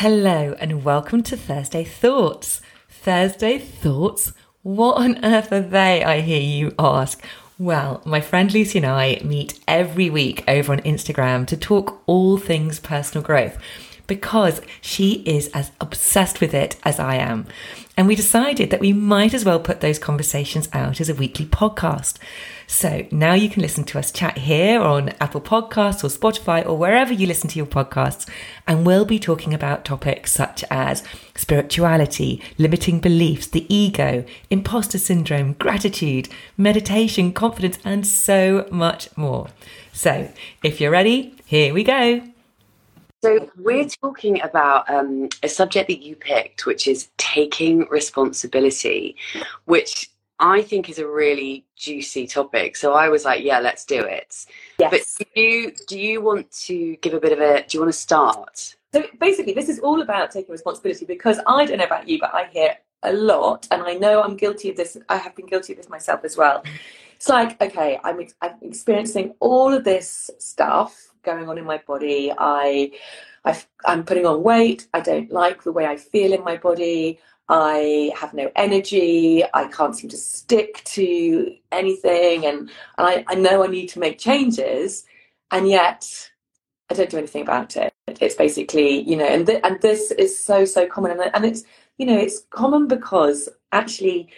Hello and welcome to Thursday Thoughts. Thursday Thoughts? What on earth are they, I hear you ask? Well, my friend Lucy and I meet every week over on Instagram to talk all things personal growth because she is as obsessed with it as I am. And we decided that we might as well put those conversations out as a weekly podcast. So now you can listen to us chat here on Apple Podcasts or Spotify or wherever you listen to your podcasts. And we'll be talking about topics such as spirituality, limiting beliefs, the ego, imposter syndrome, gratitude, meditation, confidence, and so much more. So if you're ready, here we go. So, we're talking about um, a subject that you picked, which is taking responsibility, which I think is a really juicy topic. So I was like, yeah, let's do it. Yes. But do you do you want to give a bit of a do you want to start? So basically this is all about taking responsibility because I don't know about you, but I hear a lot and I know I'm guilty of this. I have been guilty of this myself as well. It's like, okay, I'm, I'm experiencing all of this stuff going on in my body. I, i am putting on weight. I don't like the way I feel in my body. I have no energy. I can't seem to stick to anything. And, and I, I know I need to make changes. And yet I don't do anything about it. It's basically, you know, and, th- and this is so, so common. And, and it's, you know, it's common because actually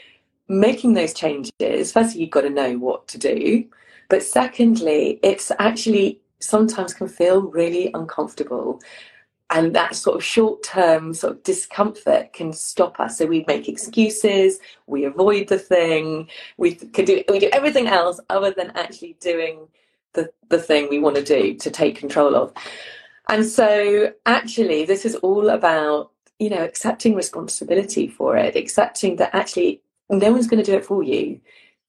making those changes, firstly, you've got to know what to do. But secondly, it's actually sometimes can feel really uncomfortable. And that sort of short term sort of discomfort can stop us. So we make excuses we avoid the thing we can do we do everything else other than actually doing the, the thing we want to do to take control of. And so actually this is all about you know accepting responsibility for it accepting that actually no one's going to do it for you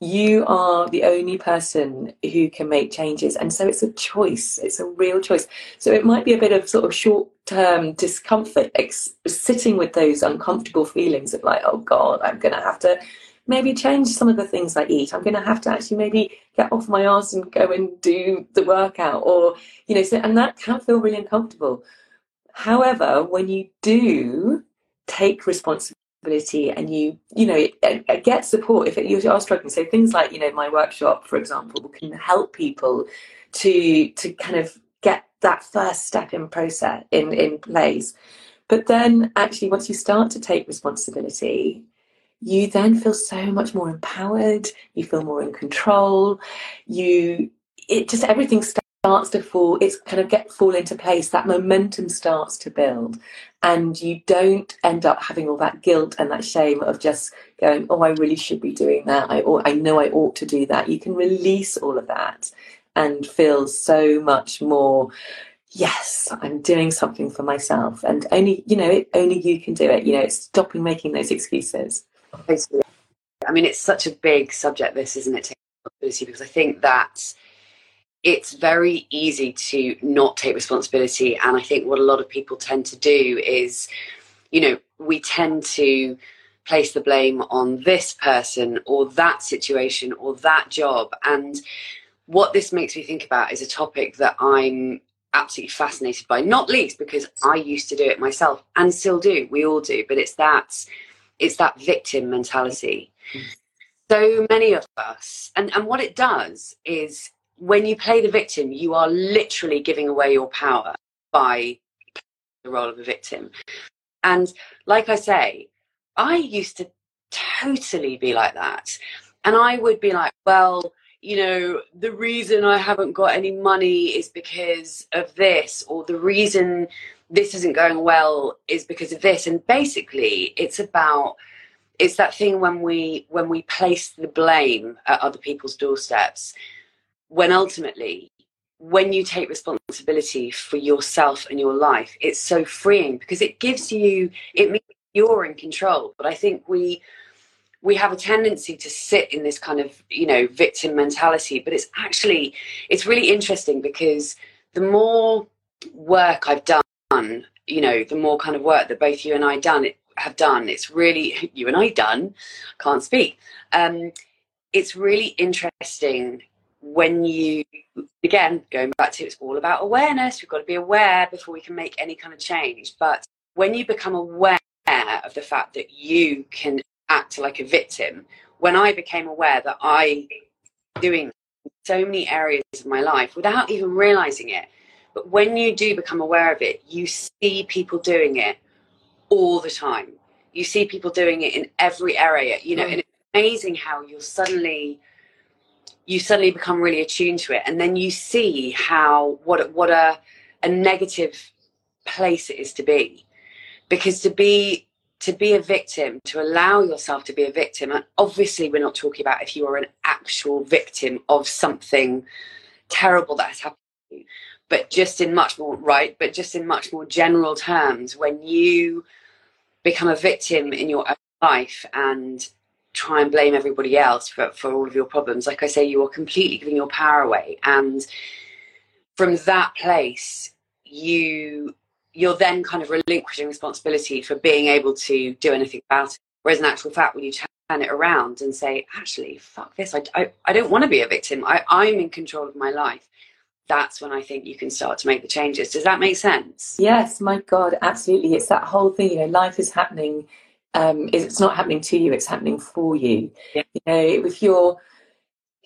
you are the only person who can make changes. And so it's a choice, it's a real choice. So it might be a bit of sort of short term discomfort, ex- sitting with those uncomfortable feelings of like, oh God, I'm going to have to maybe change some of the things I eat. I'm going to have to actually maybe get off my ass and go and do the workout or, you know, so, and that can feel really uncomfortable. However, when you do take responsibility, and you you know get support if you are struggling. So things like you know my workshop for example can help people to to kind of get that first step in process in in place. But then actually once you start to take responsibility you then feel so much more empowered you feel more in control you it just everything starts starts to fall it's kind of get fall into place that momentum starts to build. And you don't end up having all that guilt and that shame of just going oh i really should be doing that. I i know i ought to do that. You can release all of that and feel so much more yes i'm doing something for myself. And only you know only you can do it. You know it's stopping making those excuses. I mean it's such a big subject this isn't it because i think that it's very easy to not take responsibility. And I think what a lot of people tend to do is, you know, we tend to place the blame on this person or that situation or that job. And what this makes me think about is a topic that I'm absolutely fascinated by, not least because I used to do it myself and still do. We all do, but it's that it's that victim mentality. Mm. So many of us, and, and what it does is when you play the victim, you are literally giving away your power by the role of a victim. And like I say, I used to totally be like that. And I would be like, well, you know, the reason I haven't got any money is because of this, or the reason this isn't going well is because of this. And basically, it's about it's that thing when we when we place the blame at other people's doorsteps when ultimately when you take responsibility for yourself and your life it's so freeing because it gives you it means you're in control. But i think we we have a tendency to sit in this kind of you know victim mentality. But it's actually it's really interesting because the more work i've done you know the more kind of work that both you and i done have done it's really you and i done can't speak um it's really interesting when you again going back to it's all about awareness we've got to be aware before we can make any kind of change but when you become aware of the fact that you can act like a victim, when I became aware that I doing so many areas of my life without even realizing it. But when you do become aware of it, you see people doing it all the time. You see people doing it in every area, you know, mm. and it's amazing how you'll suddenly you suddenly become really attuned to it and then you see how what what a a negative place it is to be. Because to be to be a victim to allow yourself to be a victim and obviously we're not talking about if you are an actual victim of something terrible that has happened to you but just in much more right but just in much more general terms when you become a victim in your own life and try and blame everybody else for, for all of your problems like i say you are completely giving your power away and from that place you you're then kind of relinquishing responsibility for being able to do anything about it whereas in actual fact when you turn it around and say actually fuck this i, I, I don't want to be a victim I, i'm in control of my life that's when I think you can start to make the changes. Does that make sense? Yes, my God, absolutely. It's that whole thing, you know, life is happening. Um, it's not happening to you, it's happening for you. Yeah. You know, if you're,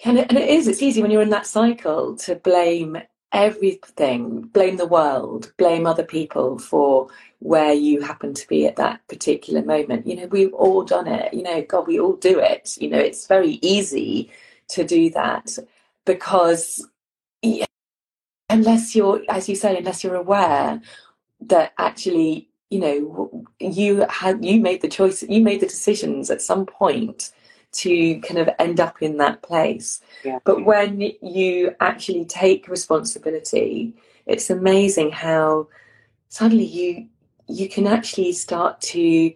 and it, and it is, it's easy when you're in that cycle to blame everything, blame the world, blame other people for where you happen to be at that particular moment. You know, we've all done it. You know, God, we all do it. You know, it's very easy to do that because unless you're, as you say, unless you're aware that actually, you know, you had you made the choice, you made the decisions at some point to kind of end up in that place. Yeah. But when you actually take responsibility, it's amazing how suddenly you you can actually start to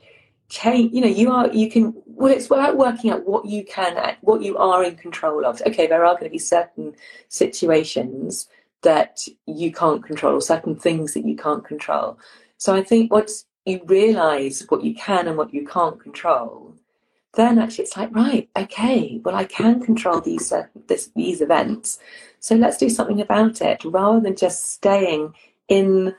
change you know you are you can well it's about working out what you can what you are in control of okay there are going to be certain situations that you can't control, certain things that you can't control. So I think once you realize what you can and what you can't control, then actually it's like, right, okay, well, I can control these, uh, this, these events. So let's do something about it rather than just staying in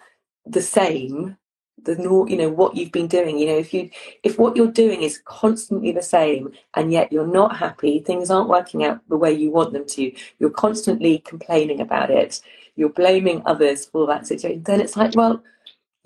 the same the you know what you've been doing you know if you if what you're doing is constantly the same and yet you're not happy things aren't working out the way you want them to you're constantly complaining about it you're blaming others for that situation then it's like well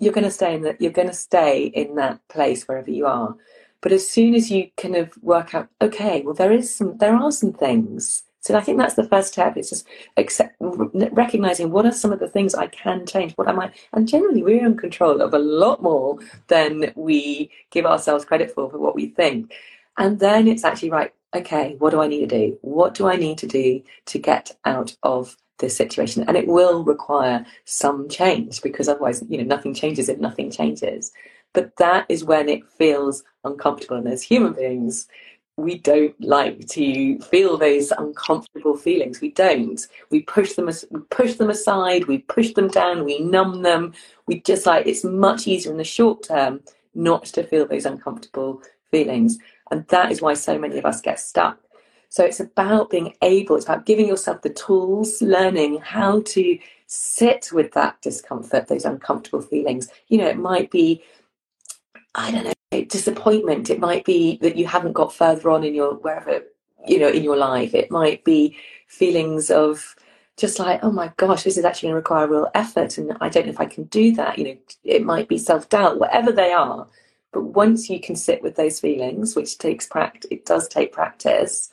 you're going to stay in that you're going to stay in that place wherever you are but as soon as you kind of work out okay well there is some there are some things so I think that's the first step. It's just accept, recognizing what are some of the things I can change. What am I? And generally, we're in control of a lot more than we give ourselves credit for for what we think. And then it's actually right. Okay, what do I need to do? What do I need to do to get out of this situation? And it will require some change because otherwise, you know, nothing changes if nothing changes. But that is when it feels uncomfortable. And as human beings, we don't like to feel those uncomfortable feelings. We don't. We push them. We push them aside. We push them down. We numb them. We just like it's much easier in the short term not to feel those uncomfortable feelings, and that is why so many of us get stuck. So it's about being able. It's about giving yourself the tools, learning how to sit with that discomfort, those uncomfortable feelings. You know, it might be I don't know, disappointment. It might be that you haven't got further on in your wherever, you know, in your life. It might be feelings of just like, oh my gosh, this is actually going to require real effort, and I don't know if I can do that. You know, it might be self doubt, whatever they are. But once you can sit with those feelings, which takes practice, it does take practice,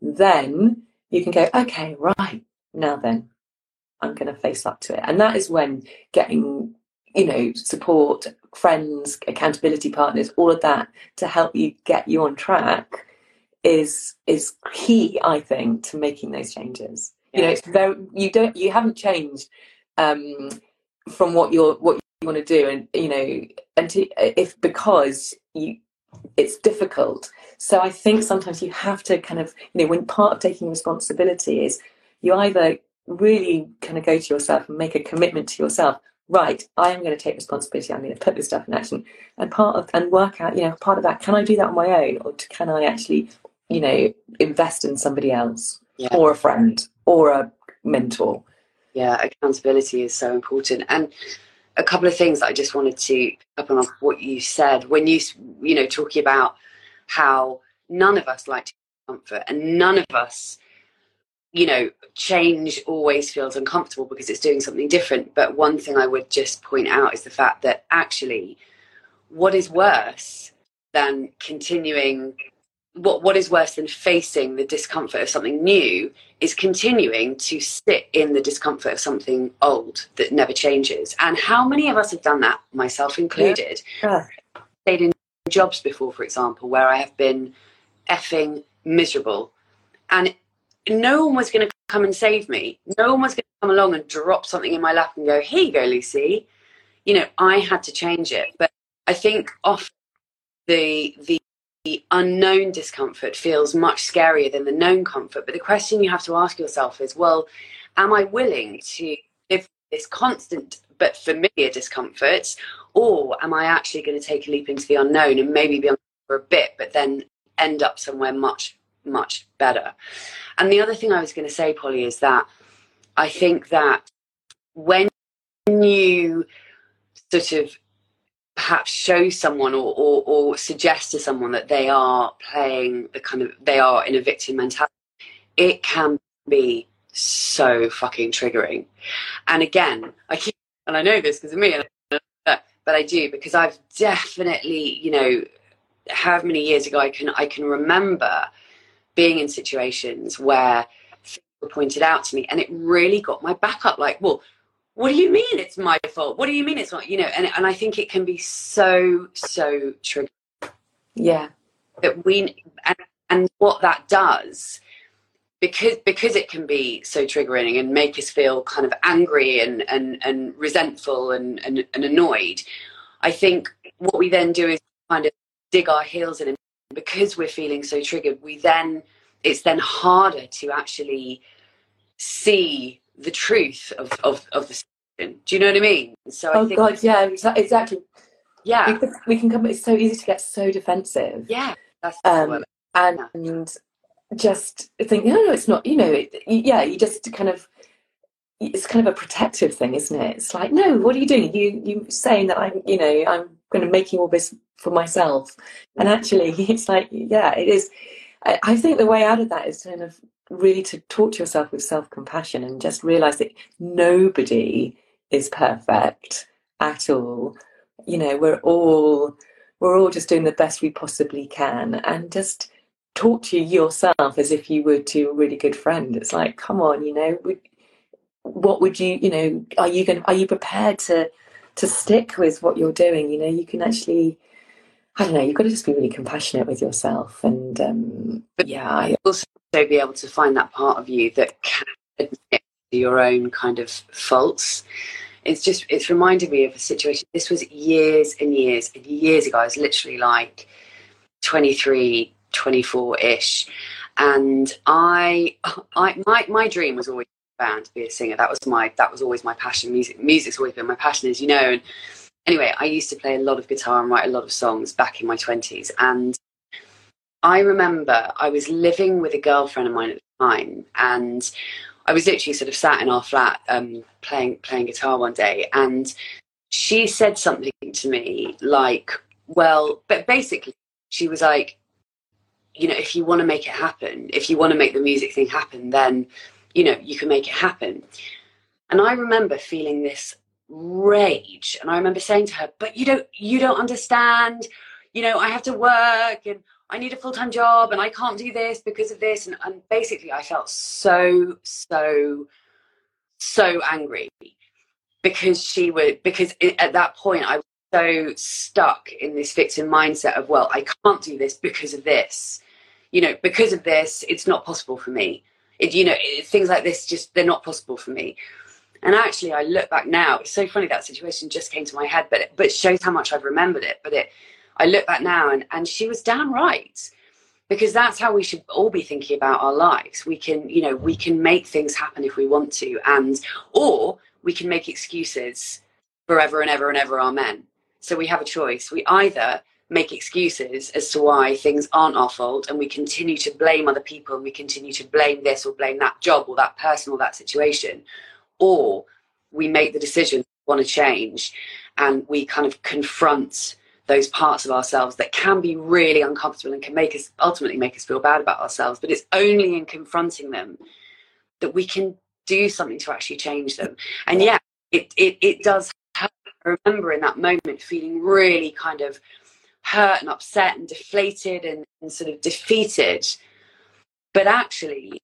then you can go, okay, right, now then, I'm going to face up to it. And that is when getting you know, support, friends, accountability partners, all of that to help you get you on track is is key, I think, to making those changes. Yeah. You know, it's very you don't you haven't changed um, from what you're what you want to do, and you know, and to, if because you it's difficult. So I think sometimes you have to kind of you know when part of taking responsibility is you either really kind of go to yourself and make a commitment to yourself right, I am going to take responsibility. I'm going to put this stuff in action, and part of and work out, you know, part of that. Can I do that on my own, or can I actually, you know, invest in somebody else, yeah. or a friend, or a mentor? Yeah, accountability is so important, and a couple of things that I just wanted to up on what you said. When you you know talking about how none of us like comfort and none of us you know change always feels uncomfortable because it's doing something different. But one thing I would just point out is the fact that actually what is worse than continuing what what is worse than facing the discomfort of something new is continuing to sit in the discomfort of something old that never changes. And how many of us have done that, myself included? Yeah. Stayed in jobs before, for example, where I have been effing miserable, and no one was going to come and save me. No one was going to come along and drop something in my lap and go, "Here you go, Lucy." You know, I had to change it, but I think often the the unknown discomfort feels much scarier than the known comfort. But the question you have to ask yourself is well, am I willing to live this constant but familiar discomfort? Or am I actually going to take a leap into the unknown and maybe be on for a bit, but then end up somewhere much, much better? And the other thing I was going to say, Polly, is that I think that when you sort of perhaps show someone or, or, or, suggest to someone that they are playing the kind of they are in a victim mentality it can be so fucking triggering. And again i keep and i know this because of me but i do because i've definitely you know how many years ago i can i can remember being in situations where things were pointed out to me and it really got my back up like well what do you mean it's my fault? What do you mean it's not? You know, and and I think it can be so so triggering. Yeah. That we and, and what that does because because it can be so triggering and make us feel kind of angry and and, and resentful and, and, and annoyed i think what we then do is kind of dig our heels in and because we're feeling so triggered we then it's then harder to actually see the truth of, of, of the. Do you know what I mean? So I oh God, yeah, exactly. Yeah, we can, we can come. It's so easy to get so defensive. Yeah, that's um, and, and just think, no, no, it's not. You know, it, yeah, you just kind of. It's kind of a protective thing, isn't it? It's like, no, what are you doing? You you saying that I'm, you know, I'm going to making all this for myself, and actually, it's like, yeah, it is. I, I think the way out of that is kind of really to talk to yourself with self compassion and just realize that nobody is perfect at all. You know, we're all we're all just doing the best we possibly can and just talk to yourself as if you were to a really good friend. It's like, come on, you know, would, what would you, you know, are you going? Are you prepared to to stick with what you're doing? You know, you can actually. I don't know. You've got to just be really compassionate with yourself, and um, but yeah, I also be able to find that part of you that can admit your own kind of faults. It's just it's reminded me of a situation this was years and years and years ago. I was literally like 23 24-ish and i i my, my dream was always band to be a singer. That was my that was always my passion. Music music's always been my passion as you know. And anyway i used to play a lot of guitar and write a lot of songs back in my 20s and i remember i was living with a girlfriend of mine at the time. And I was literally sort of sat in our flat um, playing playing guitar one day, and she said something to me like, "Well," but basically, she was like, "You know, if you want to make it happen, if you want to make the music thing happen, then you know you can make it happen." And I remember feeling this rage, and I remember saying to her, "But you don't, you don't understand. You know, I have to work and." I need a full time job and I can't do this because of this. And, and basically, I felt so, so, so angry because she would, because at that point, I was so stuck in this victim mindset of, well, I can't do this because of this. You know, because of this, it's not possible for me. It, you know, it, things like this just, they're not possible for me. And actually, I look back now. It's so funny that situation just came to my head, but it, but shows how much I've remembered it. But it I look back now and, and she was damn right because that's how we should all be thinking about our lives. We can you know we can make things happen if we want to and or we can make excuses forever and ever and ever amen. So we have a choice. We either make excuses as to why things aren't our fault and we continue to blame other people and we continue to blame this or blame that job or that person or that situation or we make the decision want to change and we kind of confront those parts of ourselves that can be really uncomfortable and can make us ultimately make us feel bad about ourselves but it's only in confronting them that we can do something to actually change them. And yeah. it it, it does help. I remember in that moment feeling really kind of hurt and upset and deflated and, and sort of defeated. But actually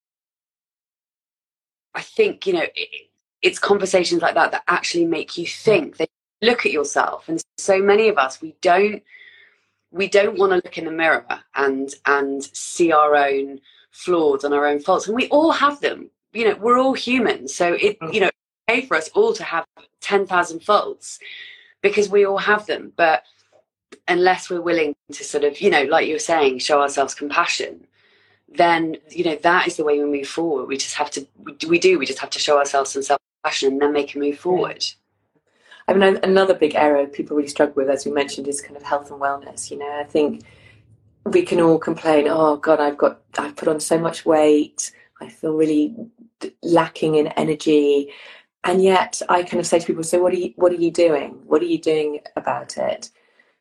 i think you know it, it's conversations like that that actually make you think. That look at yourself. And so many of us we don't we don't want to look in the mirror and and see our own flaws and our own faults. And we all have them. You know we're all human. So it mm. you know okay for us all to have 10,000 faults because we all have them. But unless we're willing to sort of you know like you were saying show ourselves compassion then you know that is the way we move forward. We just have to we, we do we just have to show ourselves some self compassion and then make a move forward I mean, another big area people really struggle with, as we mentioned, is kind of health and wellness. You know, I think we can all complain, oh God, I've got, I've put on so much weight. I feel really lacking in energy. And yet I kind of say to people, so what are you, what are you doing? What are you doing about it?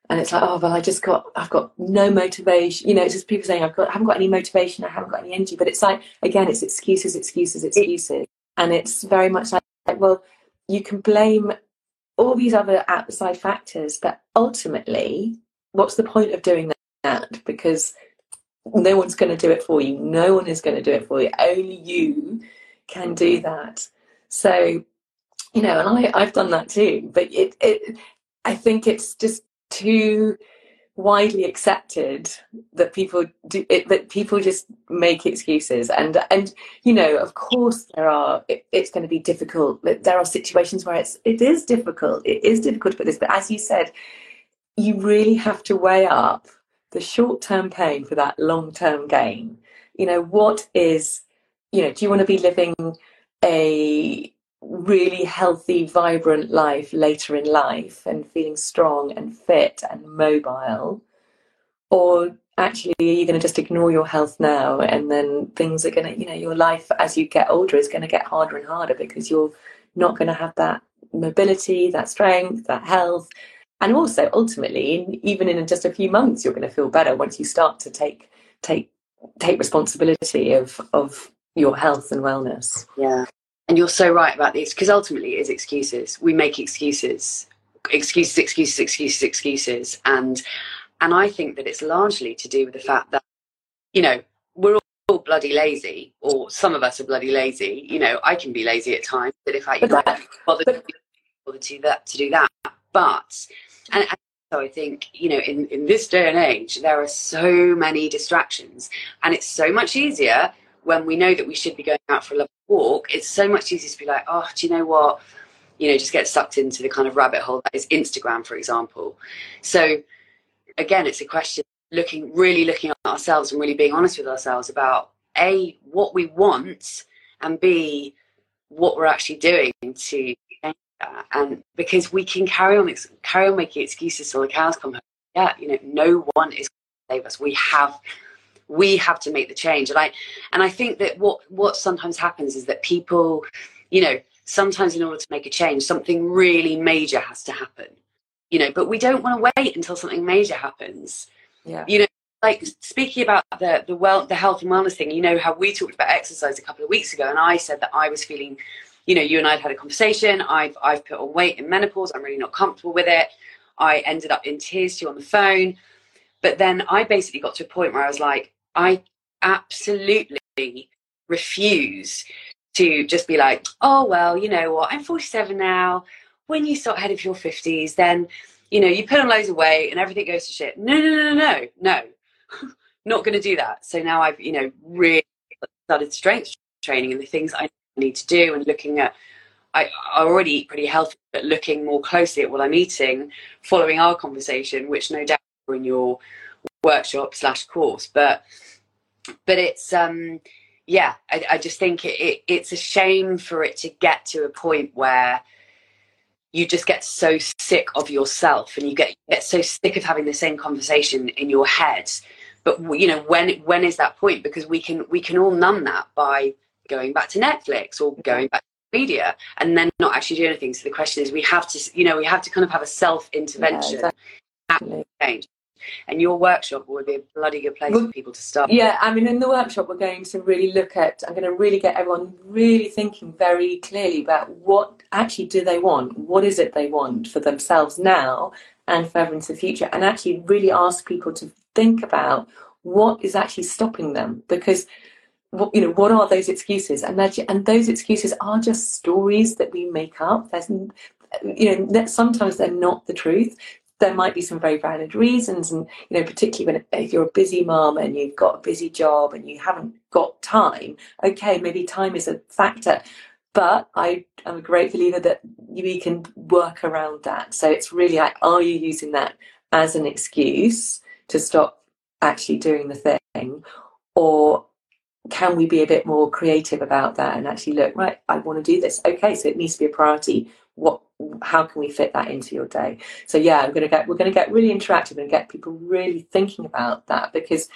And it's like, oh, well, I just got, I've got no motivation. You know, it's just people saying, I've got, I haven't got any motivation. I haven't got any energy. But it's like, again, it's excuses, excuses, excuses. And it's very much like, well, you can blame all these other outside factors, but ultimately, what's the point of doing that? Because no one's going to do it for you. No one is going to do it for you. Only you can do that. So, you know, and I, I've done that too. But it, it, I think it's just too widely accepted that people do it, that people just make excuses. And and you know of course there are it, it's going to be difficult there are situations where it's it is difficult it is difficult to put this but as you said you really have to weigh up the short-term pain for that long-term gain. You know what is you know do you want to be living a really healthy, vibrant life later in life and feeling strong and fit and mobile? Or actually, are you going to just ignore your health now and then things are going to, you know, your life as you get older is going to get harder and harder because you're not going to have that mobility, that strength, that health. And also, ultimately, even in just a few months, you're going to feel better once you start to take take take responsibility of of your health and wellness. Yeah, and you're so right about this because ultimately it is excuses. We make excuses, excuses, excuses, excuses, excuses, and and I think that it's largely to do with the fact that you know we're all bloody lazy, or some of us are bloody lazy. You know, I can be lazy at times, but if I you know, bother, but, bother to that to do that, but and, and so I think, you know, in, in this day and age, there are so many distractions, and it's so much easier when we know that we should be going out for a lovely walk, it's so much easier to be like, oh, do you know what? You know, just get sucked into the kind of rabbit hole that is Instagram, for example. So again, it's a question looking really looking at ourselves and really being honest with ourselves about a what we want and b what we're actually doing to change that. And because we can carry on carry on making excuses till the cows come home. Yeah, you know, no one is going to save us. We have we have to make the change. And i and i think that what what sometimes happens is that people you know sometimes in order to make a change something really major has to happen you know but we don't want to wait until something major happens. Yeah. You know like speaking about the the well the health and wellness thing you know how we talked about exercise a couple of weeks ago and i said that i was feeling you know you and i had had a conversation. I've i've put on weight in menopause. I'm really not comfortable with it. I ended up in tears to you on the phone but then i basically got to a point where i was like I absolutely refuse to just be like, oh, well, you know what, I'm 47 now. When you start heading for your 50s, then, you know, you put on loads of weight and everything goes to shit. No, no, no, no, no, no. Not going to do that. So now I've, you know, really started strength training and the things I need to do and looking at I, I, already eat pretty healthy, but looking more closely at what I'm eating, following our conversation, which no doubt in your workshop slash course. But but it's um yeah i, I just think it, it, it's a shame for it to get to a point where you just get so sick of yourself and you get get so sick of having the same conversation in your head but you know when when is that point because we can we can all numb that by going back to netflix or going back to media and then not actually do anything. So the question is, we have to, you know, we have to kind of have a self intervention. Yeah, change. And your workshop would be a bloody good place for people to start. Yeah, I mean, in the workshop, we're going to really look at, I'm going to really get everyone really thinking very clearly about what actually do they want? What is it they want for themselves now and further into the future? And actually really ask people to think about what is actually stopping them because what, you know what are those excuses and that and those excuses are just stories that we make up there's you know sometimes they're not the truth there might be some very valid reasons and you know particularly when if you're a busy mom and you've got a busy job and you haven't got time okay maybe time is a factor. But I am a great believer that we can work around that. So it's really like are you using that as an excuse to stop actually doing the thing? Or can we be a bit more creative about that and actually look right i want to do this. Okay so it needs to be a priority. What how can we fit that into your day so yeah i'm going to get we're going to get really interactive and get people really thinking about that because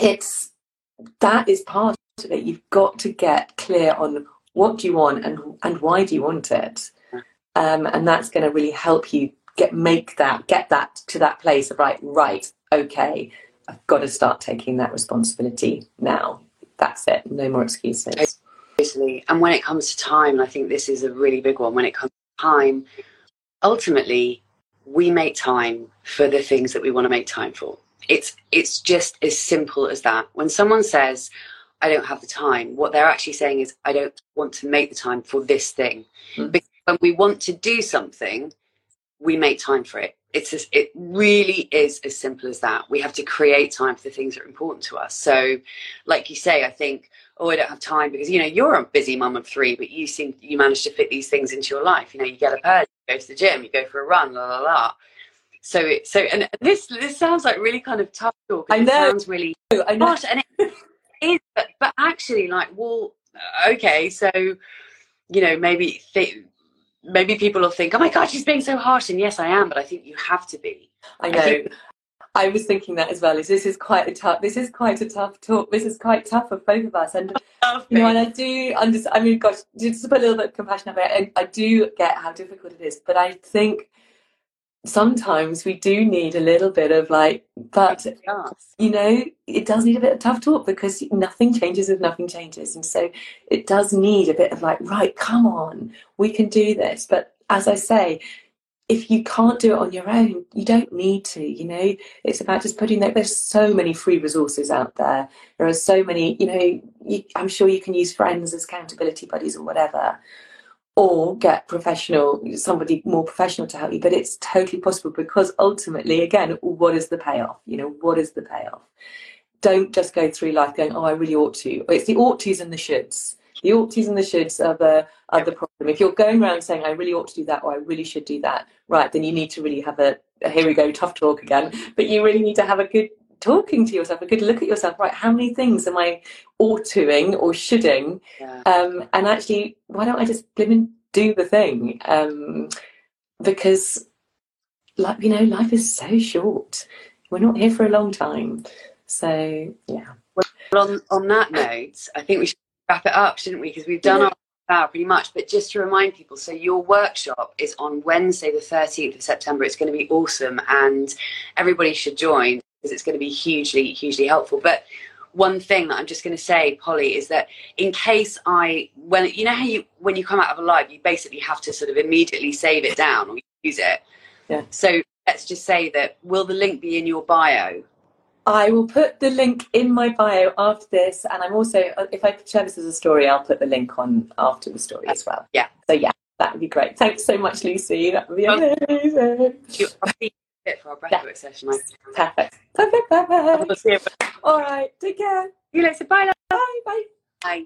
it's that is part of it you've got to get clear on what do you want and and why do you want it um, and that's going to really help you get make that get that to that place of right right okay i've got to start taking that responsibility now that's it. No more excuses. Totally. And when it comes to time, I think this is a really big one. When it comes time, ultimately, we make time for the things that we want to make time for. It's it's just as simple as that. When someone says, "I don't have the time," what they're actually saying is, "I don't want to make the time for this thing." Mm. Because when we want to do something, we make time for it it's as, it really is as simple as that. We have to create time for the things that are important to us. So, like you say, I think, oh, I don't have time because you know you're a busy mum of three, but you seem you manage to fit these things into your life. You know, you get up early, you go to the gym, you go for a run, la la la. So, it, so, and this this sounds like really kind of tough talk. I know. It sounds really I know. and it is, but, but actually, like, well, okay, so you know, maybe th- maybe people will think, oh my God, she's being so harsh. And yes, I am, but I think you have to be. I know. I, think... I was thinking that as well. Is this is quite a tough. This is quite a tough talk. This is quite tough for both of us, and you know, and I do understand. I mean, gosh, just to put a little bit of compassion about it, I, I do get how difficult it is, but I think sometimes we do need a little bit of like, but you know, it does need a bit of tough talk because nothing changes if nothing changes. And so it does need a bit of like, right, come on, we can do this. But as I say, if you can't do it on your own, you don't need to, you know, it's about just putting that. There's so many free resources out there. There are so many, you know, you, I'm sure you can use friends as accountability buddies or whatever or get professional somebody more professional to help you but it's totally possible because ultimately again what is the payoff? You know what is the payoff? Don't just go through life going oh i really ought to. It's the ought to's and the shoulds. The ought to's and the shoulds are the are the problem. If you're going around saying i really ought to do that or i really should do that right then you need to really have a here we go tough talk again but you really need to have a good talking to yourself, a good look at yourself, right? How many things am I autoing or shoulding? Yeah. Um, and actually, why don't I just live do the thing? Um, because, like you know, life is so short. We're not here for a long time. So yeah. Well, on on that note, I think we should wrap it up, shouldn't we? Because we've done yeah. our pretty much. But just to remind people, so your workshop is on Wednesday, the 13th of September. It's going to be awesome, and everybody should join because it's going to be hugely, hugely helpful. But one thing that I'm just going to say, Polly, is that in case I, when you know how you when you come out of a live, you basically have to sort of immediately save it down or use it. Yeah. So let's just say that will the link be in your bio? I will put the link in my bio after this, and I'm also if I share this as a story, I'll put the link on after the story as well. Yeah. So yeah, that would be great. Thanks so much, Lucy. That would be amazing it for our breathwork yeah. session. Perfect. Perfect. Perfect. All right. Take care. See you later. Bye. Bye. Bye. Bye.